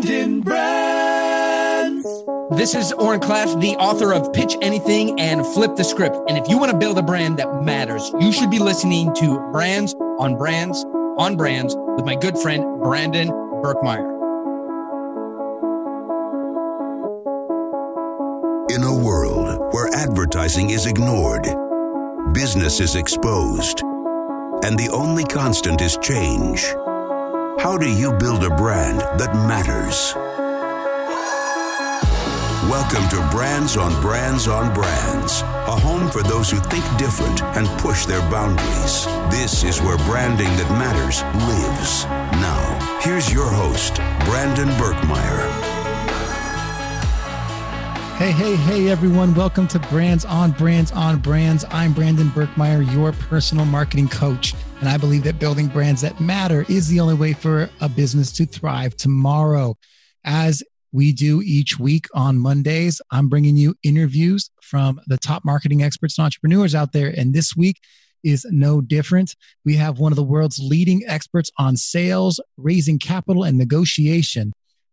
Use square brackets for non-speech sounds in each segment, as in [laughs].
Brandon Brands. This is Oren Klaff, the author of Pitch Anything and Flip the Script. And if you want to build a brand that matters, you should be listening to Brands on Brands on Brands with my good friend Brandon Birkmeyer. In a world where advertising is ignored, business is exposed, and the only constant is change, how do you build a brand that matters? Welcome to Brands on Brands on Brands, a home for those who think different and push their boundaries. This is where branding that matters lives. Now, here's your host, Brandon Birkmeyer. Hey, hey, hey, everyone. Welcome to Brands on Brands on Brands. I'm Brandon Birkmeyer, your personal marketing coach. And I believe that building brands that matter is the only way for a business to thrive tomorrow. As we do each week on Mondays, I'm bringing you interviews from the top marketing experts and entrepreneurs out there. And this week is no different. We have one of the world's leading experts on sales, raising capital, and negotiation.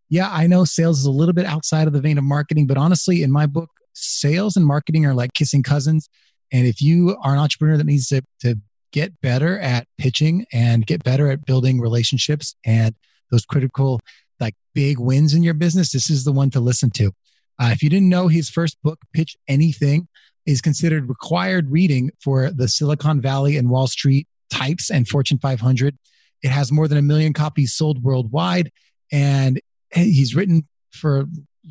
Yeah, I know sales is a little bit outside of the vein of marketing, but honestly, in my book, sales and marketing are like kissing cousins. And if you are an entrepreneur that needs to, to get better at pitching and get better at building relationships and those critical, like big wins in your business, this is the one to listen to. Uh, if you didn't know, his first book, Pitch Anything, is considered required reading for the Silicon Valley and Wall Street types and Fortune 500. It has more than a million copies sold worldwide. And he's written for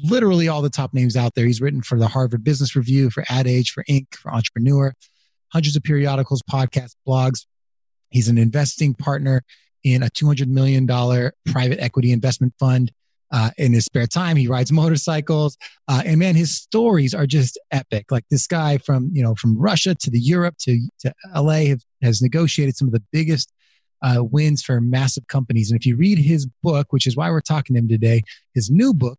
literally all the top names out there. He's written for the Harvard Business Review, for Ad Age, for Inc., for Entrepreneur, hundreds of periodicals, podcasts, blogs. He's an investing partner in a $200 million private equity investment fund. Uh, in his spare time, he rides motorcycles, uh, and man, his stories are just epic. Like this guy from you know from Russia to the Europe to to LA have, has negotiated some of the biggest uh, wins for massive companies. And if you read his book, which is why we're talking to him today, his new book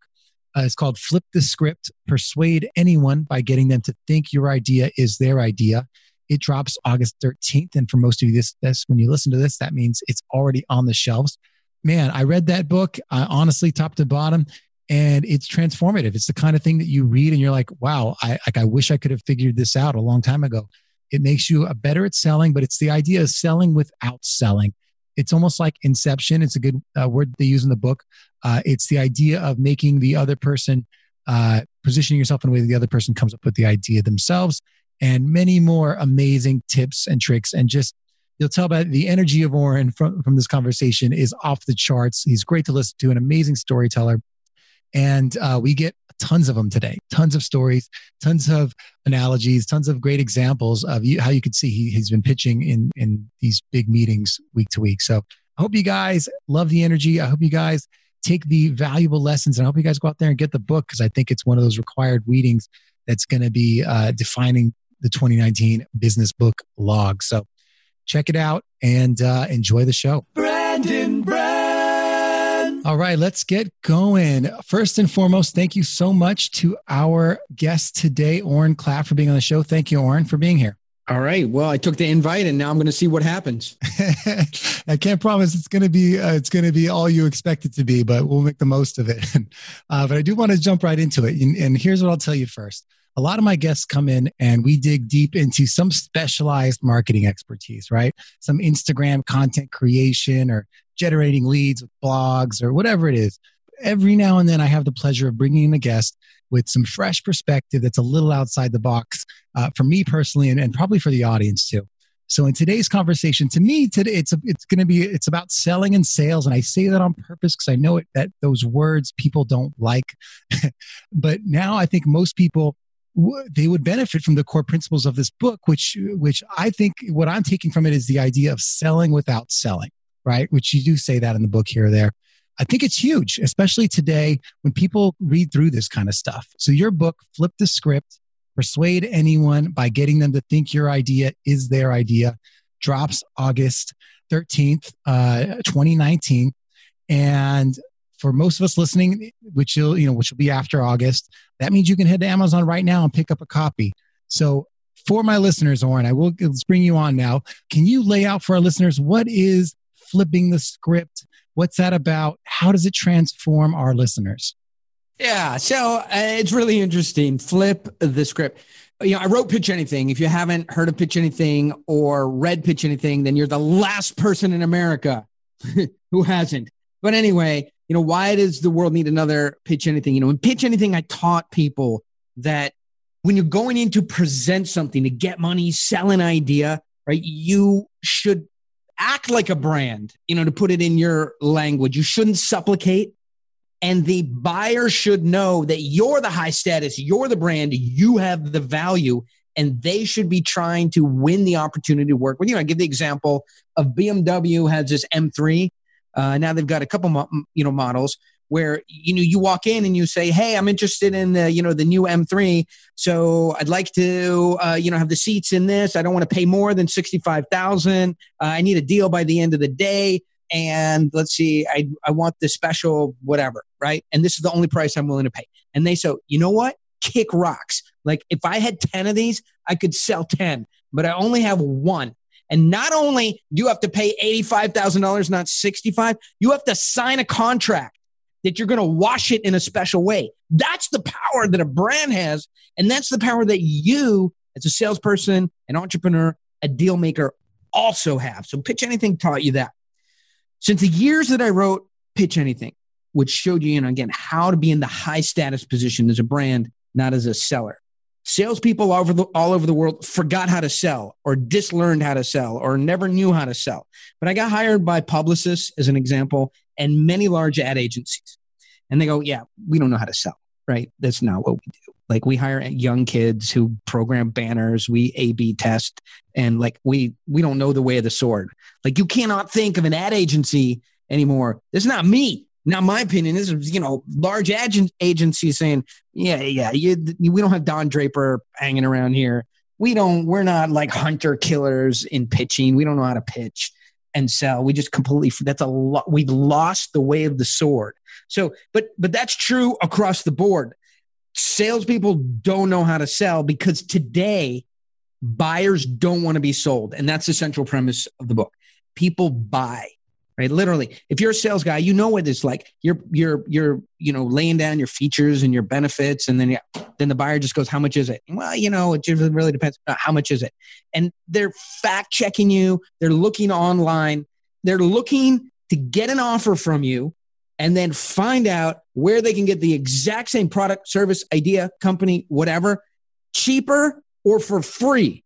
uh, is called Flip the Script Persuade Anyone by Getting Them to Think Your Idea is Their Idea. It drops August 13th. And for most of you, this, this when you listen to this, that means it's already on the shelves. Man, I read that book uh, honestly, top to bottom, and it's transformative. It's the kind of thing that you read and you're like, wow, I like I wish I could have figured this out a long time ago. It makes you a better at selling, but it's the idea of selling without selling. It's almost like inception. It's a good uh, word they use in the book. Uh, it's the idea of making the other person, uh, positioning yourself in a way that the other person comes up with the idea themselves, and many more amazing tips and tricks. And just you'll tell about the energy of Oren from, from this conversation is off the charts. He's great to listen to, an amazing storyteller. And uh, we get tons of them today, tons of stories, tons of analogies, tons of great examples of you, how you can see he, he's been pitching in, in these big meetings week to week. So I hope you guys love the energy. I hope you guys take the valuable lessons and I hope you guys go out there and get the book because I think it's one of those required readings that's going to be uh, defining the 2019 business book log. So check it out and uh, enjoy the show. Brandon Brands. All right, let's get going. First and foremost, thank you so much to our guest today, Oren Klaff, for being on the show. Thank you, Oren, for being here. All right. Well, I took the invite and now I'm going to see what happens. [laughs] I can't promise it's going to be uh, it's going to be all you expect it to be, but we'll make the most of it. [laughs] uh, but I do want to jump right into it. And, and here's what I'll tell you first. A lot of my guests come in and we dig deep into some specialized marketing expertise, right? Some Instagram content creation or generating leads with blogs or whatever it is. Every now and then, I have the pleasure of bringing in a guest with some fresh perspective that's a little outside the box uh, for me personally and, and probably for the audience too. So in today's conversation, to me, today it's a, it's going to be it's about selling and sales, and I say that on purpose because I know it, that those words people don't like. [laughs] but now I think most people they would benefit from the core principles of this book, which which I think what I'm taking from it is the idea of selling without selling, right? Which you do say that in the book here or there. I think it's huge, especially today when people read through this kind of stuff. So, your book, Flip the Script, Persuade Anyone by Getting Them to Think Your Idea is Their Idea, drops August 13th, uh, 2019. And for most of us listening, which will, you know, which will be after August, that means you can head to Amazon right now and pick up a copy. So for my listeners, Oren, I will let's bring you on now. Can you lay out for our listeners what is flipping the script? What's that about? How does it transform our listeners? Yeah, so uh, it's really interesting. Flip the script. You know, I wrote Pitch Anything. If you haven't heard of Pitch Anything or read Pitch Anything, then you're the last person in America [laughs] who hasn't. But anyway, you know, why does the world need another Pitch Anything? You know, in Pitch Anything, I taught people that when you're going in to present something, to get money, sell an idea, right, you should act like a brand, you know, to put it in your language. You shouldn't supplicate. And the buyer should know that you're the high status, you're the brand, you have the value, and they should be trying to win the opportunity to work with you. I give the example of BMW has this M3. Uh, now they've got a couple, mo- you know, models where you know you walk in and you say hey i'm interested in the you know the new m3 so i'd like to uh, you know have the seats in this. I don't want to pay more than 65000 uh, i need a deal by the end of the day and let's see I, I want the special whatever right? And this is the only price i'm willing to pay. And they say you know what? Kick rocks. Like if i had 10 of these i could sell 10 but i only have one and not only do you have to pay $85,000, not 65, you have to sign a contract that you're going to wash it in a special way. That's the power that a brand has. And that's the power that you, as a salesperson, an entrepreneur, a deal maker, also have. So, Pitch Anything taught you that. Since the years that I wrote Pitch Anything, which showed you, you know, again, how to be in the high status position as a brand, not as a seller. Salespeople all over the all over the world forgot how to sell, or dislearned how to sell, or never knew how to sell. But I got hired by Publicis, as an example, and many large ad agencies. And they go, yeah, we don't know how to sell, right? That's not what we do. Like we hire young kids who program banners, we A B test, and like we we don't know the way of the sword. Like you cannot think of an ad agency anymore. Is not me. Not my opinion. Is, you know, large agent agencies saying, yeah, yeah, you, we don't have Don Draper hanging around here. We don't, we're not like hunter killers in pitching. We don't know how to pitch and sell. We just completely that's a lot. We've lost the way of the sword. So, but but that's true across the board. Salespeople don't know how to sell because today buyers don't want to be sold, and that's the central premise of the book. People buy right? Literally if you're a sales guy you know what it's like. You're you're you're you know laying down your features and your benefits and then yeah, then the buyer just goes how much is it? Well you know it just really depends how much is it. And they're fact checking you. They're looking online. They're looking to get an offer from you and then find out where they can get the exact same product service idea company whatever cheaper or for free.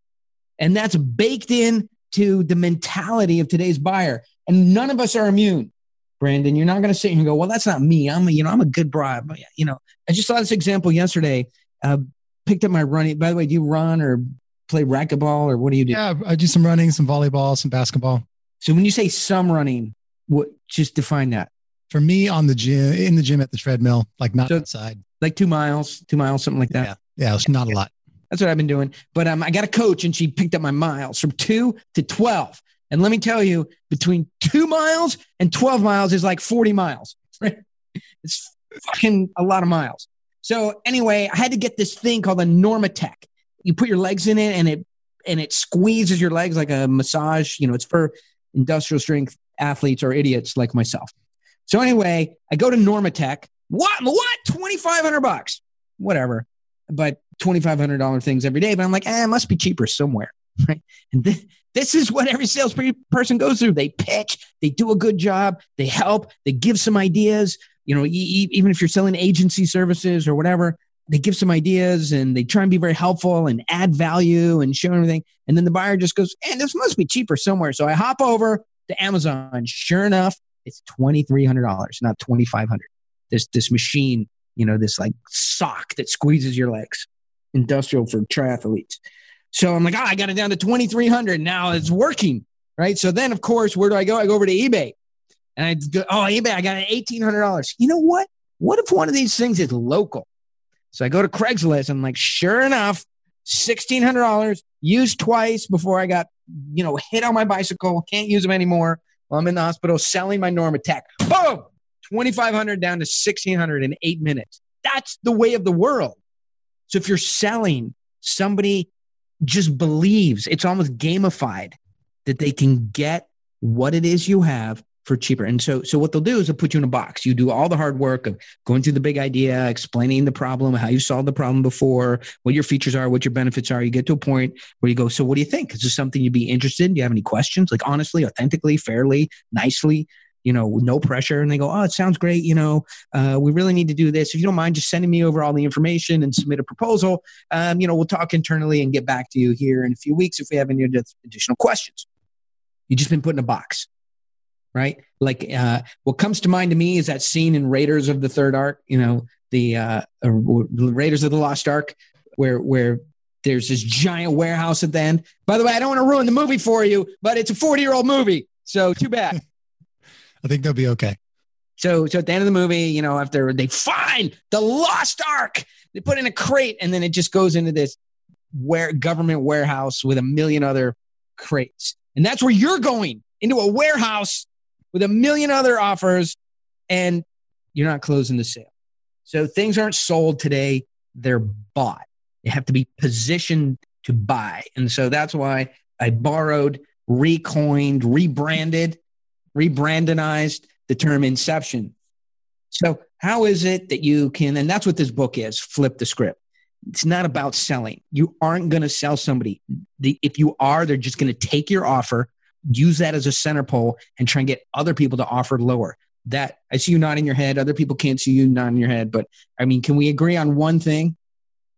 And that's baked in to the mentality of today's buyer and none of us are immune. Brandon, you're not going to sit here and go, "Well, that's not me. I'm a, you know, I'm a good bribe." You know, I just saw this example yesterday. Uh, picked up my running. By the way, do you run or play racquetball or what do you do? Yeah, I do some running, some volleyball, some basketball. So when you say some running, what just define that? For me, on the gym, in the gym at the treadmill, like not so, outside, like two miles, two miles, something like that. Yeah, yeah, it's not a lot. That's what I've been doing. But um, I got a coach, and she picked up my miles from two to twelve. And let me tell you, between two miles and 12 miles is like 40 miles. [laughs] it's fucking a lot of miles. So anyway, I had to get this thing called a Normatec. You put your legs in it and it and it squeezes your legs like a massage. You know, it's for industrial strength athletes or idiots like myself. So anyway, I go to Normatec. What? What? Twenty five hundred bucks? Whatever. But twenty five hundred dollar things every day. But I'm like, eh, it must be cheaper somewhere, [laughs] right? And th- this is what every salesperson goes through. They pitch, they do a good job, they help, they give some ideas. You know, even if you're selling agency services or whatever, they give some ideas and they try and be very helpful and add value and show everything. And then the buyer just goes, and this must be cheaper somewhere. So I hop over to Amazon. Sure enough, it's $2,300, not 2500 This, this machine, you know, this like sock that squeezes your legs, industrial for triathletes. So I'm like, oh, I got it down to 2,300. Now it's working. Right. So then, of course, where do I go? I go over to eBay and I go, oh, eBay, I got an $1,800. You know what? What if one of these things is local? So I go to Craigslist I'm like, sure enough, $1,600 used twice before I got, you know, hit on my bicycle. Can't use them anymore while I'm in the hospital selling my Normatec. Boom! 2,500 down to 1,600 in eight minutes. That's the way of the world. So if you're selling, somebody just believes it's almost gamified that they can get what it is you have for cheaper. And so, so what they'll do is they'll put you in a box. You do all the hard work of going through the big idea, explaining the problem, how you solved the problem before, what your features are, what your benefits are. You get to a point where you go, so what do you think? Is this something you'd be interested in? Do you have any questions? Like honestly, authentically, fairly, nicely, you know, no pressure. And they go, oh, it sounds great. You know, uh, we really need to do this. If you don't mind just sending me over all the information and submit a proposal, um, you know, we'll talk internally and get back to you here in a few weeks if we have any additional questions. You've just been put in a box right? Like uh, what comes to mind to me is that scene in Raiders of the Third Ark, you know, the uh, Raiders of the Lost Ark, where where there's this giant warehouse at the end. By the way, I don't want to ruin the movie for you, but it's a 40 year old movie, so too bad. I think they'll be okay. So, so at the end of the movie, you know, after they find the lost ark, they put in a crate, and then it just goes into this where government warehouse with a million other crates, and that's where you're going into a warehouse with a million other offers and you're not closing the sale. So things aren't sold today, they're bought. They have to be positioned to buy. And so that's why I borrowed, recoined, rebranded, rebrandonized the term inception. So, how is it that you can, and that's what this book is flip the script. It's not about selling. You aren't going to sell somebody. The, if you are, they're just going to take your offer, use that as a center pole and try and get other people to offer lower. That I see you nodding your head. Other people can't see you nodding your head. But I mean, can we agree on one thing?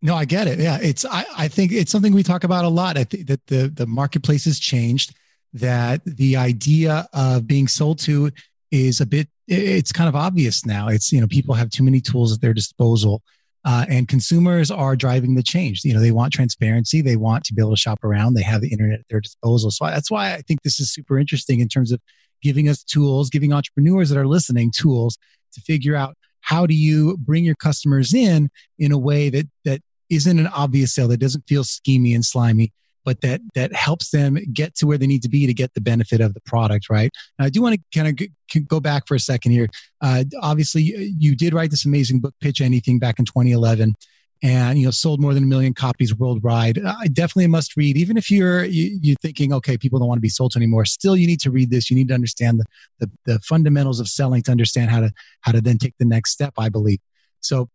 No, I get it. Yeah, it's I, I think it's something we talk about a lot. I think that the the marketplace has changed. That the idea of being sold to is a bit. It's kind of obvious now. It's you know people have too many tools at their disposal uh, and consumers are driving the change. You know, they want transparency. They want to be able to shop around. They have the internet at their disposal. So that's why I think this is super interesting in terms of giving us tools, giving entrepreneurs that are listening tools to figure out how do you bring your customers in in a way that that isn't an obvious sale that doesn't feel schemy and slimy but that that helps them get to where they need to be to get the benefit of the product right? And i do want to kind of go back for a second here. Uh, obviously you did write this amazing book pitch anything back in 2011 and you know sold more than a million copies worldwide. Uh, definitely a must read even if you're you, you're thinking okay people don't want to be sold to anymore still you need to read this. You need to understand the, the, the fundamentals of selling to understand how to how to then take the next step i believe. So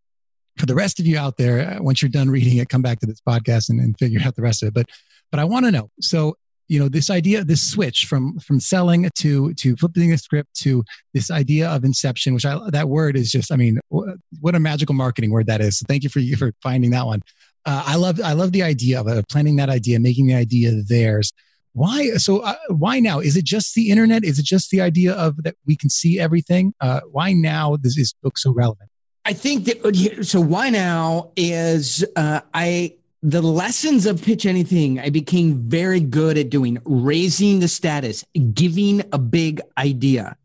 for the rest of you out there, uh, once you're done reading it, come back to this podcast and, and figure out the rest of it. But but I want to know. So, you know, this idea, this switch from from selling to to flipping a script to this idea of inception, which I that word is just, I mean, what a magical marketing word that is. So thank you for you for finding that one. Uh, I love I love the idea of uh, planning that idea, making the idea theirs. Why so? Uh, why now? Is it just the internet? Is it just the idea of that we can see everything? Uh, why now? This is book so relevant. I think that so. Why now is uh, I the lessons of pitch anything i became very good at doing raising the status giving a big idea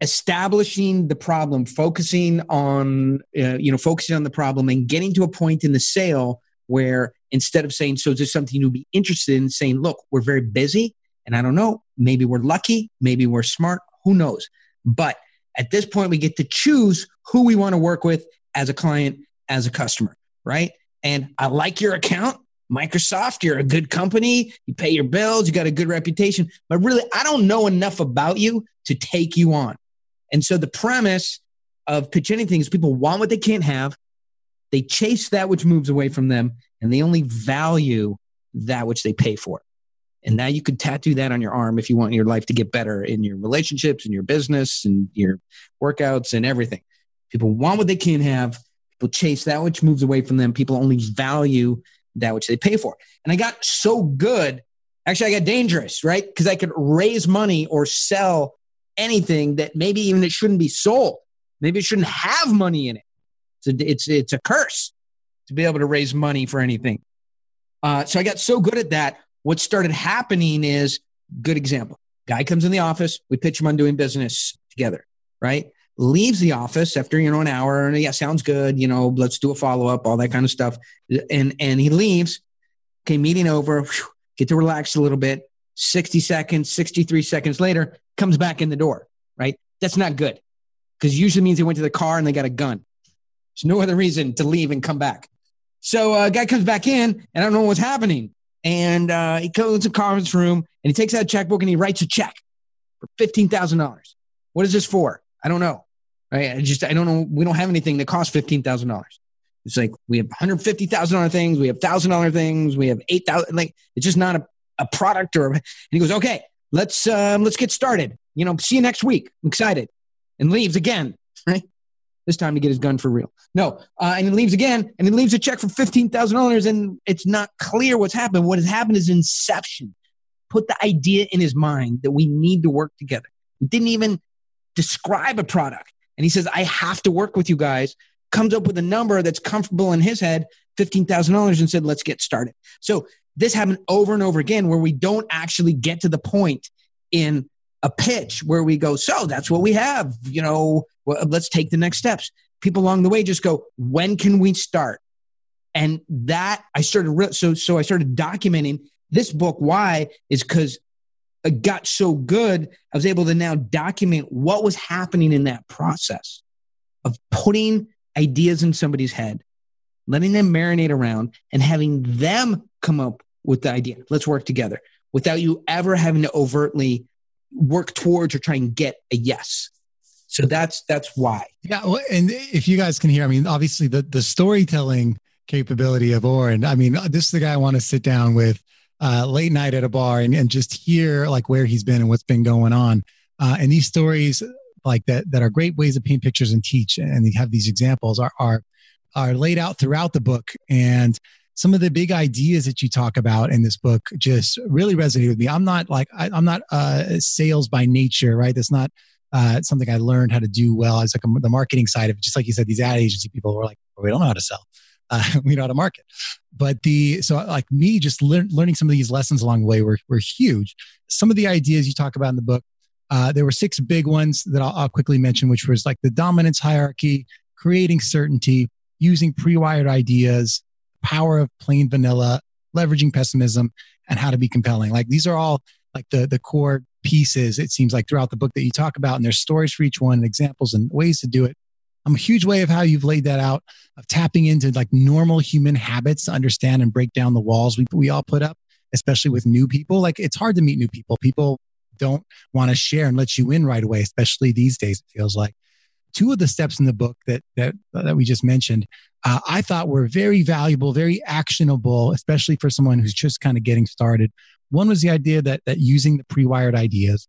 establishing the problem focusing on uh, you know focusing on the problem and getting to a point in the sale where instead of saying so is this something you'd be interested in? saying look we're very busy and i don't know maybe we're lucky maybe we're smart who knows? But at this point we get to choose who we want to work with as a client as a customer right and I like your account. Microsoft, you're a good company. You pay your bills. You got a good reputation. But really, I don't know enough about you to take you on. And so the premise of pitch anything is people want what they can't have. They chase that which moves away from them, and they only value that which they pay for. And now you could tattoo that on your arm if you want your life to get better in your relationships, in your business, and your workouts, and everything. People want what they can't have. Chase that which moves away from them. People only value that which they pay for. And I got so good. Actually, I got dangerous, right? Because I could raise money or sell anything that maybe even it shouldn't be sold. Maybe it shouldn't have money in it. It's a, it's, it's a curse to be able to raise money for anything. Uh, so I got so good at that. What started happening is good example. Guy comes in the office. We pitch him on doing business together, right? Leaves the office after you know an hour and yeah sounds good you know let's do a follow-up all that kind of stuff. And and he leaves okay meeting over whew, get to relax a little bit. 60 seconds 63 seconds later comes back in the door right? That's not good because usually means they went to the car and they got a gun. There's no other reason to leave and come back. So a uh, guy comes back in and i don't know what's happening. And uh, he goes to the conference room and he takes out a checkbook and he writes a check for $15000 What is this for? I don't know. I just I don't know. We don't have anything that costs fifteen thousand dollars. It's like we have one hundred fifty thousand dollar things. We have thousand dollar things. We have eight thousand. Like it's just not a, a product or. And he goes, okay, let's um, let's get started. You know, see you next week. I'm excited, and leaves again. [laughs] Right? This time to get his gun for real. No, uh, and he leaves again, and he leaves a check for fifteen thousand dollars, and it's not clear what's happened. What has happened is inception. Put the idea in his mind that we need to work together. He didn't even describe a product, and he says, "I have to work with you guys." Comes up with a number that's comfortable in his head, fifteen thousand dollars, and said, "Let's get started." So this happened over and over again, where we don't actually get to the point in a pitch where we go, "So that's what we have," you know let's take the next steps. People along the way just go, when can we start? And that I started, so, so I started documenting this book. Why is because Uh, got so good. I was able to now document what was happening in that process of putting ideas in somebody's head, letting them marinate around and having them come up with the idea. Let's work together without you ever having to overtly work towards or try and get a yes. So that's that's why. Yeah, and if you guys can hear, I mean, obviously the the storytelling capability of Oren. I mean, this is the guy I want to sit down with uh, late night at a bar and, and just hear like where he's been and what's been going on. Uh, and these stories like that that are great ways to paint pictures and teach, and have these examples are are are laid out throughout the book and some of the big ideas that you talk about in this book just really resonated with me. I'm not like I, am not uh, sales by nature, right? That's not uh, something I learned how to do well. It's like the marketing side of it. Just like you said, these ad agency people were like, we don't know how to sell. Uh, [laughs] we know how to market. But the, so like me just learning some of these lessons along the way were, were huge. Some of the ideas you talk about in the book, uh, there were six big ones that I'll, I'll quickly mention, which was like the dominance hierarchy, creating certainty, using pre-wired ideas, power of plain vanilla, leveraging pessimism, and how to be compelling. Like these are all like the the core pieces, it seems like throughout the book that you talk about, and there's stories for each one, and examples and ways to do it. I'm a huge way of how you've laid that out of tapping into like normal human habits to understand and break down the walls we, we all put up, especially with new people. Like it's hard to meet new people. People don't want to share and let you in right away, especially these days, it feels like. Two of the steps in the book that that that we just mentioned, uh, I thought were very valuable, very actionable, especially for someone who's just kind of getting started. One was the idea that that using the pre-wired ideas,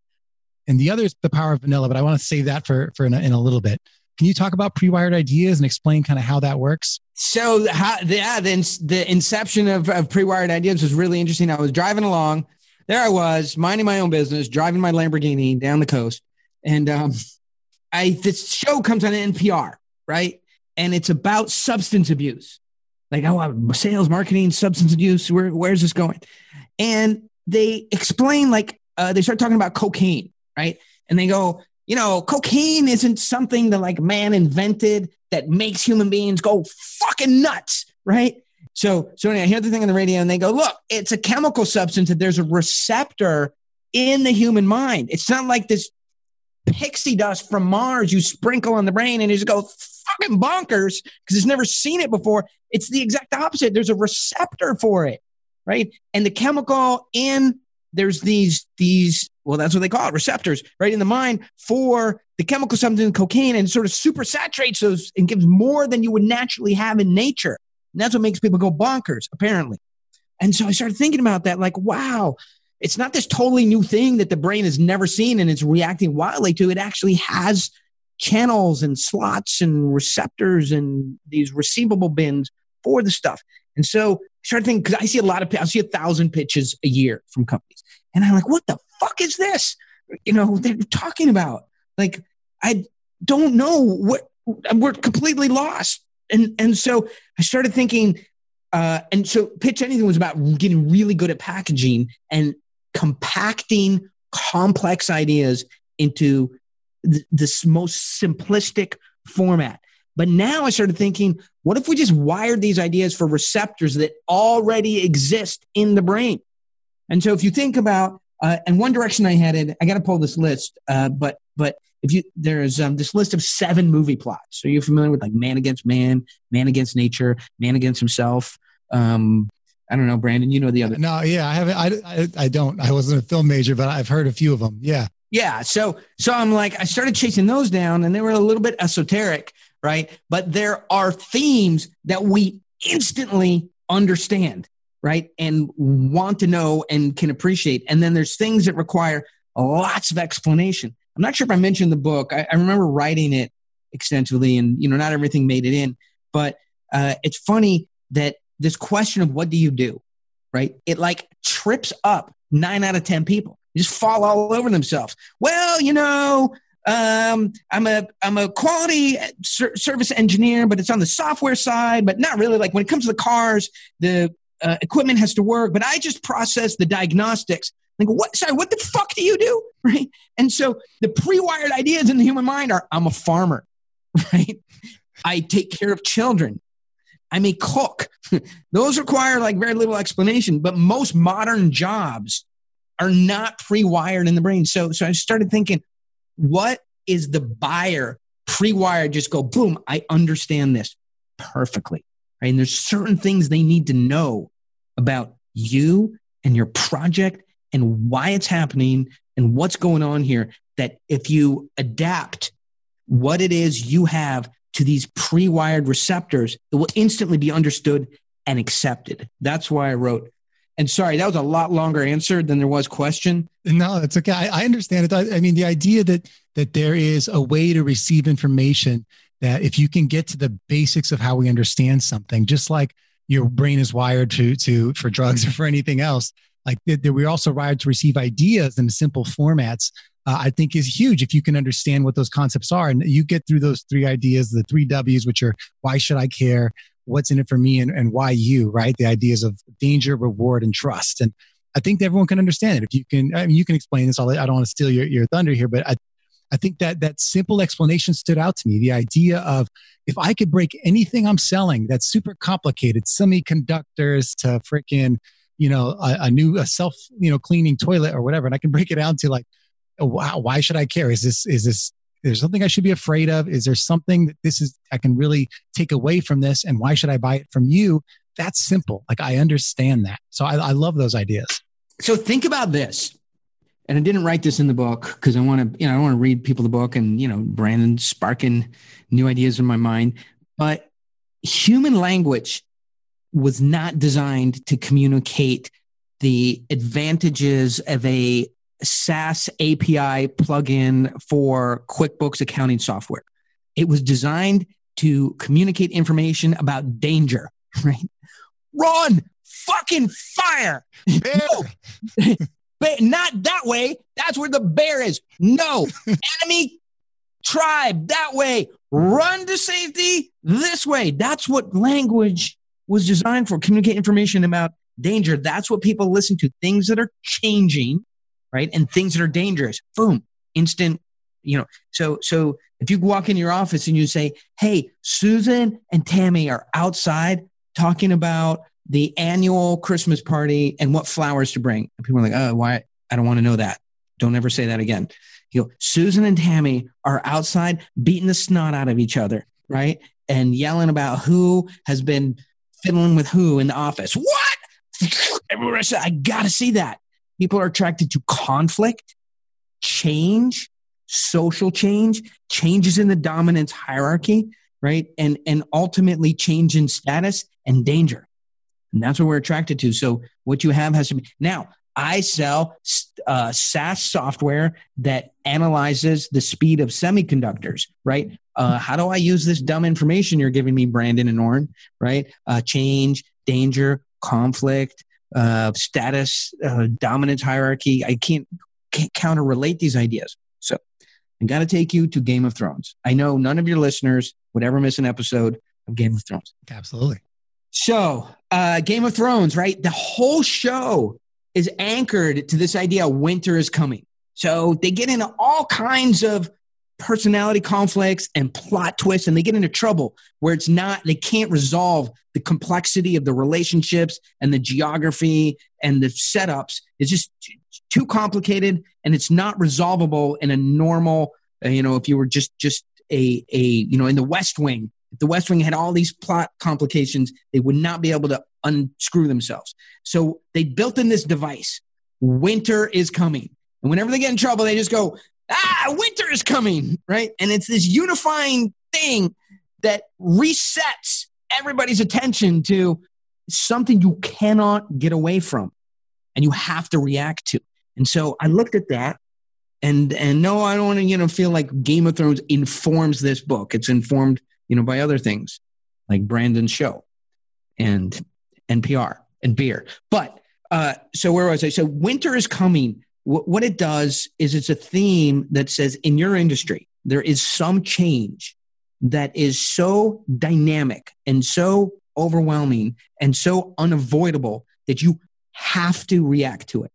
and the other is the power of vanilla. But I want to save that for for in a, in a little bit. Can you talk about pre-wired ideas and explain kind of how that works? So, how, yeah, the, the inception of, of pre-wired ideas was really interesting. I was driving along, there I was minding my own business, driving my Lamborghini down the coast, and um, I this show comes on NPR, right? And it's about substance abuse, like oh, sales, marketing, substance abuse. Where where's this going? And they explain like uh, they start talking about cocaine, right? And they go, you know, cocaine isn't something that like man invented that makes human beings go fucking nuts, right? So, so anyway, I hear the thing on the radio and they go, look, it's a chemical substance that there's a receptor in the human mind. It's not like this pixie dust from Mars you sprinkle on the brain and you just go fucking bonkers because it's never seen it before. It's the exact opposite. There's a receptor for it right? And the chemical in there's these these well that's what they call it receptors right in the mind for the chemical substance cocaine and sort of super saturates those and gives more than you would naturally have in nature. And that's what makes people go bonkers apparently. And so i started thinking about that like wow it's not this totally new thing that the brain has never seen and it's reacting wildly to. It actually has channels and slots and receptors and these receivable bins for the stuff and so I started thinking because I see a lot of I see a thousand pitches a year from companies, and I'm like, what the fuck is this? You know, they're talking about like I don't know what we're completely lost, and and so I started thinking, uh, and so pitch anything was about getting really good at packaging and compacting complex ideas into th- this most simplistic format. But now I started thinking, what if we just wired these ideas for receptors that already exist in the brain? And so if you think about, uh, and one direction I headed, I got to pull this list, uh, but but if you there's um, this list of seven movie plots. So you're familiar with like Man Against Man, Man Against Nature, Man Against Himself. Um, I don't know, Brandon. You know the other. No, yeah, I haven't. I, I, I don't. I wasn't a film major, but I've heard a few of them. Yeah. Yeah. So so I'm like, I started chasing those down and they were a little bit esoteric, right? But there are themes that we instantly understand, right? And want to know and can appreciate. And then there's things that require lots of explanation. I'm not sure if I mentioned the book. I, I remember writing it extensively and you know, not everything made it in. But uh, it's funny that this question of what do you do, right? It like trips up nine out of 10 people. They just fall all over themselves. Well, you know, um, I'm a I'm a quality ser- service engineer, but it's on the software side, but not really. Like when it comes to the cars, the uh, equipment has to work, but I just process the diagnostics. Like what? Sorry, what the fuck do you do? [laughs] Right? And so the pre-wired ideas in the human mind are: I'm a farmer, [laughs] right? I take care of children. I'm a cook. [laughs] Those require like very little explanation, but most modern jobs are not pre-wired in the brain. So, so I started thinking, what is the buyer pre-wired? Just go, boom, I understand this perfectly. Right? And there's certain things they need to know about you and your project and why it's happening and what's going on here. That if you adapt what it is you have to these pre-wired receptors, it will instantly be understood and accepted. That's why I wrote and sorry, that was a lot longer answer than there was question. No, it's okay. I, I understand it. I, I, mean, the idea that that there is a way to receive information that if you can get to the basics of how we understand something, just like your brain is wired to to for drugs or for anything else, like that, that we're also wired to receive ideas in simple formats. Uh, I think is huge if you can understand what those concepts are, and you get through those three ideas, the three W's, which are why should I care, what's in it for me and, and why you, right? The ideas of danger, reward, and trust. And I think everyone can understand it. If you can, I mean, you can explain this. All I don't want to steal your, your thunder here, but I, I think that that simple explanation stood out to me. The idea of if I could break anything I'm selling that's super complicated, semiconductors to freaking, you know, a, a new a self, you know, cleaning toilet or whatever, and I can break it down to like, oh, wow, why should I care? Is this is this there's something I should be afraid of? Is there something that this is I can really take away from this? And why should I buy it from you? That's simple. Like I understand that. So I, I love those ideas. So think about this. And I didn't write this in the book because I want to, you know, I want to read people the book and, you know, Brandon sparking new ideas in my mind. But human language was not designed to communicate the advantages of a SaaS API plugin for QuickBooks accounting software. It was designed to communicate information about danger, [laughs] right? Run, fucking fire. No. [laughs] Not that way. That's where the bear is. No. [laughs] Enemy tribe that way. Run to safety this way. That's what language was designed for. Communicate information about danger. That's what people listen to. Things that are changing right? And things that are dangerous, boom, instant, you know. So, so if you walk in your office and you say, "Hey, Susan and Tammy are outside talking about the annual Christmas party and what flowers to bring," and people are like, "Oh, why? I don't want to know that. Don't ever say that again." You know, Susan and Tammy are outside beating the snot out of each other, right? And yelling about who has been fiddling with who in the office. What? I I gotta see that. People are attracted to conflict, change, social change, changes in the dominance hierarchy, right? And, and ultimately change in status and danger. And that's what we're attracted to. So what you have has to be now. I sell uh, SaaS software that analyzes the speed of semiconductors, right? Uh, how do I use this dumb information you're giving me, Brandon and Oren, right? Uh, change, danger, conflict, uh, status, uh, dominance hierarchy. I can't, can't counter relate these ideas. So I got to take you to Game of Thrones. I know none of your listeners would ever miss an episode of Game of Thrones. Absolutely. So, uh, Game of Thrones, right? The whole show is anchored to this idea winter is coming. So they get into all kinds of personality conflicts and plot twists and they get into trouble where it's not they can't resolve the complexity of the relationships and the geography and the setups. It's just too complicated and it's not resolvable in a normal uh, you know if you were just just a a you know in the west wing. If the west wing had all these plot complications they would not be able to unscrew themselves. So they built in this device. Winter is coming. And whenever they get in trouble, they just go, ah, winter is coming, right? And it's this unifying thing that resets everybody's attention to something you cannot get away from and you have to react to. And so I looked at that and and no, I don't want to, you know, feel like Game of Thrones informs this book. It's informed, you know, by other things like Brandon's show and NPR and beer. But uh, so where was I? So winter is coming. What it does is it's a theme that says in your industry there is some change that is so dynamic and so overwhelming and so unavoidable that you have to react to it.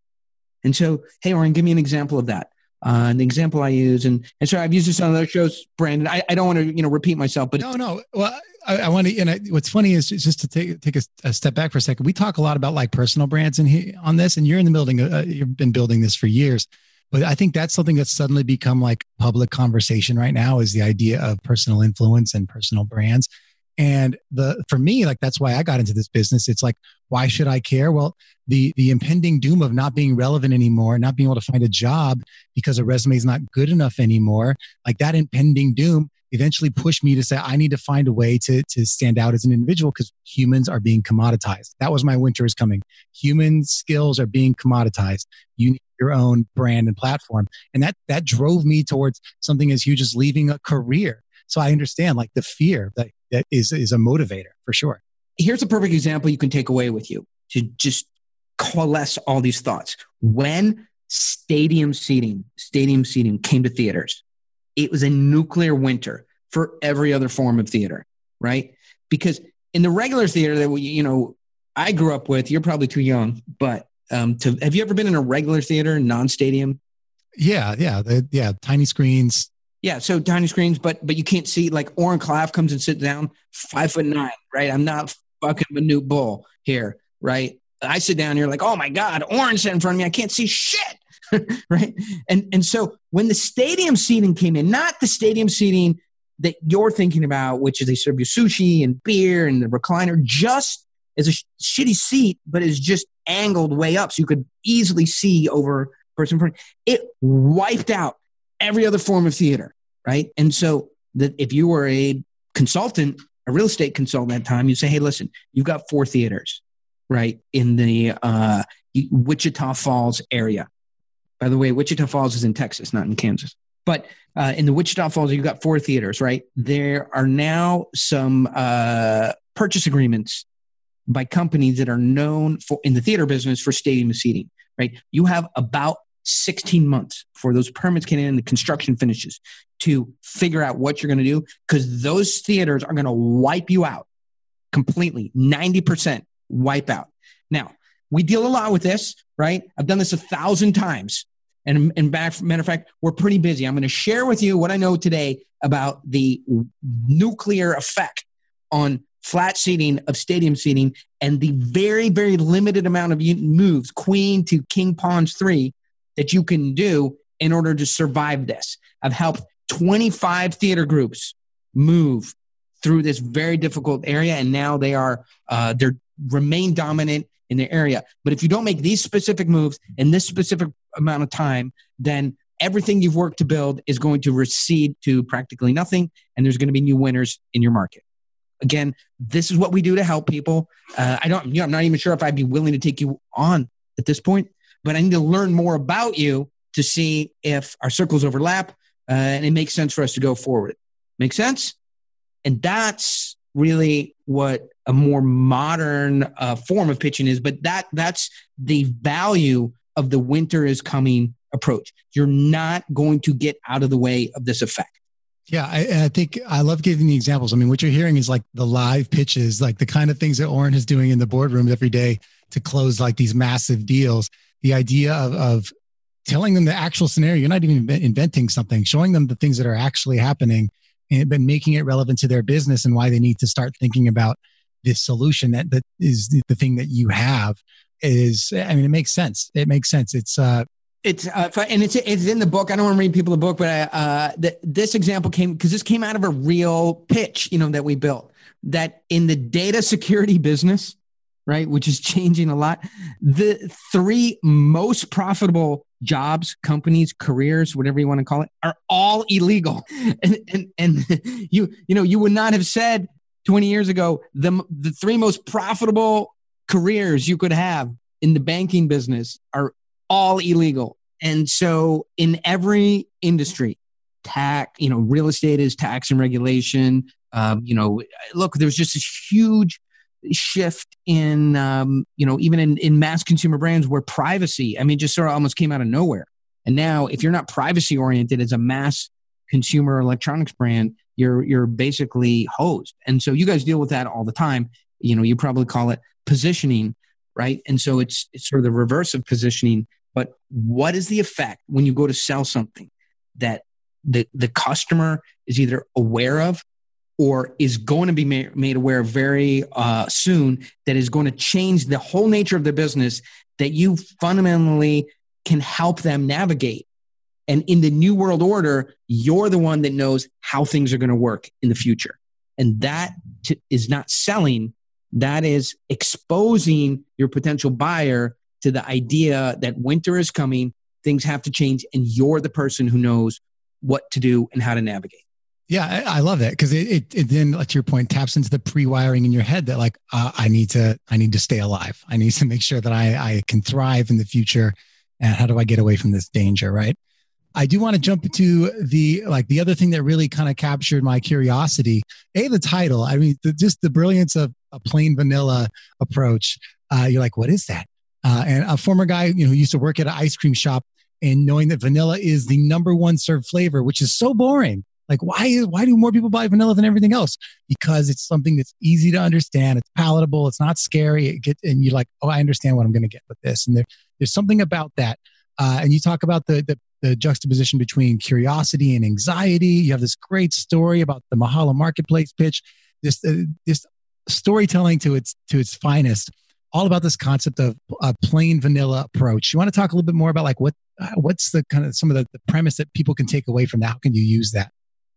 And so, hey, Oren, give me an example of that. Uh, an example I use, and and so I've used this on other shows, Brandon. I, I don't want to you know repeat myself, but no, no. Well, I, I want to. And I, what's funny is just to take take a, a, step back for a second. We talk a lot about like personal brands and on this, and you're in the building. Uh, you've been building this for years, but I think that's something that's suddenly become like public conversation right now. Is the idea of personal influence and personal brands. And the for me, like that's why I got into this business. It's like, why should I care? Well, the the impending doom of not being relevant anymore, not being able to find a job because a resume is not good enough anymore, like that impending doom eventually pushed me to say I need to find a way to to stand out as an individual because humans are being commoditized. That was my winter is coming. Human skills are being commoditized. You need your own brand and platform, and that that drove me towards something as huge as leaving a career. So I understand like the fear that that is is a motivator for sure. Here's a perfect example you can take away with you to just coalesce all these thoughts. When stadium seating, stadium seating came to theaters, it was a nuclear winter for every other form of theater, right? Because in the regular theater that we, you know, I grew up with, you're probably too young, but um, to have you ever been in a regular theater, non-stadium? Yeah, yeah, the, yeah, tiny screens, yeah, so tiny screens, but but you can't see. Like Oren Klaff comes and sits down, five foot nine, right? I'm not fucking Manute Bol here, right? I sit down here like, oh my god, Oren's in front of me. I can't see shit, [laughs] right? And and so when the stadium seating came in, not the stadium seating that you're thinking about, which is they serve you sushi and beer and the recliner, just as a sh- shitty seat, but is just angled way up, so you could easily see over person in front. It wiped out every other form of theater, right? And so that if you were a consultant, a real estate consultant at that time, you say, hey, listen, you've got four theaters, right, in the uh, Wichita Falls area. By the way, Wichita Falls is in Texas, not in Kansas. But uh, in the Wichita Falls, you've got four theaters, right? There are now some uh, purchase agreements by companies that are known for in the theater business for stadium seating, right? You have about 16 months before those permits get in and the construction finishes to figure out what you're going to do because those theaters are going to wipe you out completely 90% wipe out. Now we deal a lot with this right? I've done this a thousand times. And in back matter of fact we're pretty busy. I'm going to share with you what i know today about the nuclear effect on flat seating of stadium seating and the very very limited amount of moves queen to king pawns 3 that you can do in order to survive this. I've helped 25 theater groups move through this very difficult area, and now they are uh, they're remain dominant in their area. But if you don't make these specific moves in this specific amount of time, then everything you've worked to build is going to recede to practically nothing, and there's going to be new winners in your market. Again, this is what we do to help people. Uh, I don't, you know, I'm not even sure if I'd be willing to take you on at this point, but I need to learn more about you to see if our circles overlap uh, and it makes sense for us to go forward. Make sense? And that's really what a more modern uh, form of pitching is. But that that's the value of the winter is coming approach. You're not going to get out of the way of this effect. Yeah, I, I, think I love giving the examples. I mean, what you're hearing is like the live pitches, like the kind of things that Oren is doing in the boardroom every day to close like these massive deals the idea of, of telling them the actual scenario. You're not even inventing something, showing them the things that are actually happening and but making it relevant to their business and why they need to start thinking about this solution that, that is the, the thing that you have is, I mean, it makes sense. It makes sense. It's, uh, it's uh, and it's it's in the book. I don't want to read people the book, but I, uh, th- this example came because this came out of a real pitch, you know, that we built. That in the data security business, right? Which is changing a lot. The three most profitable jobs, companies, careers, whatever you want to call it, are all illegal. [laughs] And and and [laughs] you you know you would not have said 20 years ago the the three most profitable careers you could have in the banking business are all illegal. And so in every industry, tax, you know, real estate is tax and regulation. Um, you know, look, there's just this huge shift in um, you know even in, in mass consumer brands where privacy i mean just sort of almost came out of nowhere. And now if you're not privacy oriented as a mass consumer electronics brand you're you're basically hosed. And so you guys deal with that all the time. You know you probably call it positioning right? And so it's it's sort of the reverse of positioning. But what is the effect when you go to sell something that the the customer is either aware of or is going to be made aware very uh, soon that is going to change the whole nature of the business that you fundamentally can help them navigate. And in the new world order, you're the one that knows how things are going to work in the future. And that t- is not selling, that is exposing your potential buyer to the idea that winter is coming, things have to change, and you're the person who knows what to do and how to navigate. Yeah, I, love that because it, it, it, then, to your point, taps into the pre-wiring in your head that like uh, I need to I need to stay alive. I need to [laughs] make sure that I I can thrive in the future. And how do I get away from this danger? Right. I do want to jump into the like the other thing that really kind of captured my curiosity. A the title. I mean, the, just the brilliance of a plain vanilla approach. Uh, you're like, what is that? Uh, and a former guy, you know, who used to work at an ice cream shop, and knowing that vanilla is the number one served flavor, which is so boring like, why, is why do more people buy vanilla than everything else? Because it's something that's easy to understand. It's palatable. It's not scary. It get, and you're like, oh, I understand what I'm going to get with this. And there, there's something about that. Uh, and you talk about the, the, the juxtaposition between curiosity and anxiety. You have this great story about the Mahalo marketplace pitch. This, uh, this storytelling to its to its finest all about this concept of a plain vanilla approach. You want to talk a little bit more about like what uh, what's the kind of some of the, the premise that people can take away from that? How can you use that?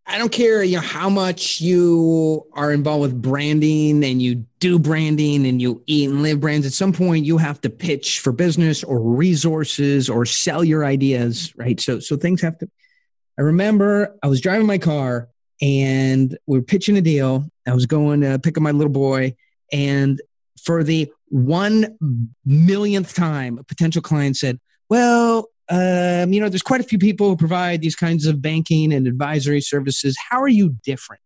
I don't care, you know, how much you are involved with branding and you do branding and you eat and live brands. At some point, you have to pitch for business or resources or sell your ideas, right? So, so things have to. I remember I was driving my car and we were pitching a deal. I was going to pick up my little boy, and for the one millionth time, a potential client said, "Well, um, you know, there's quite a few people who provide these kinds of banking and advisory services. How are you different?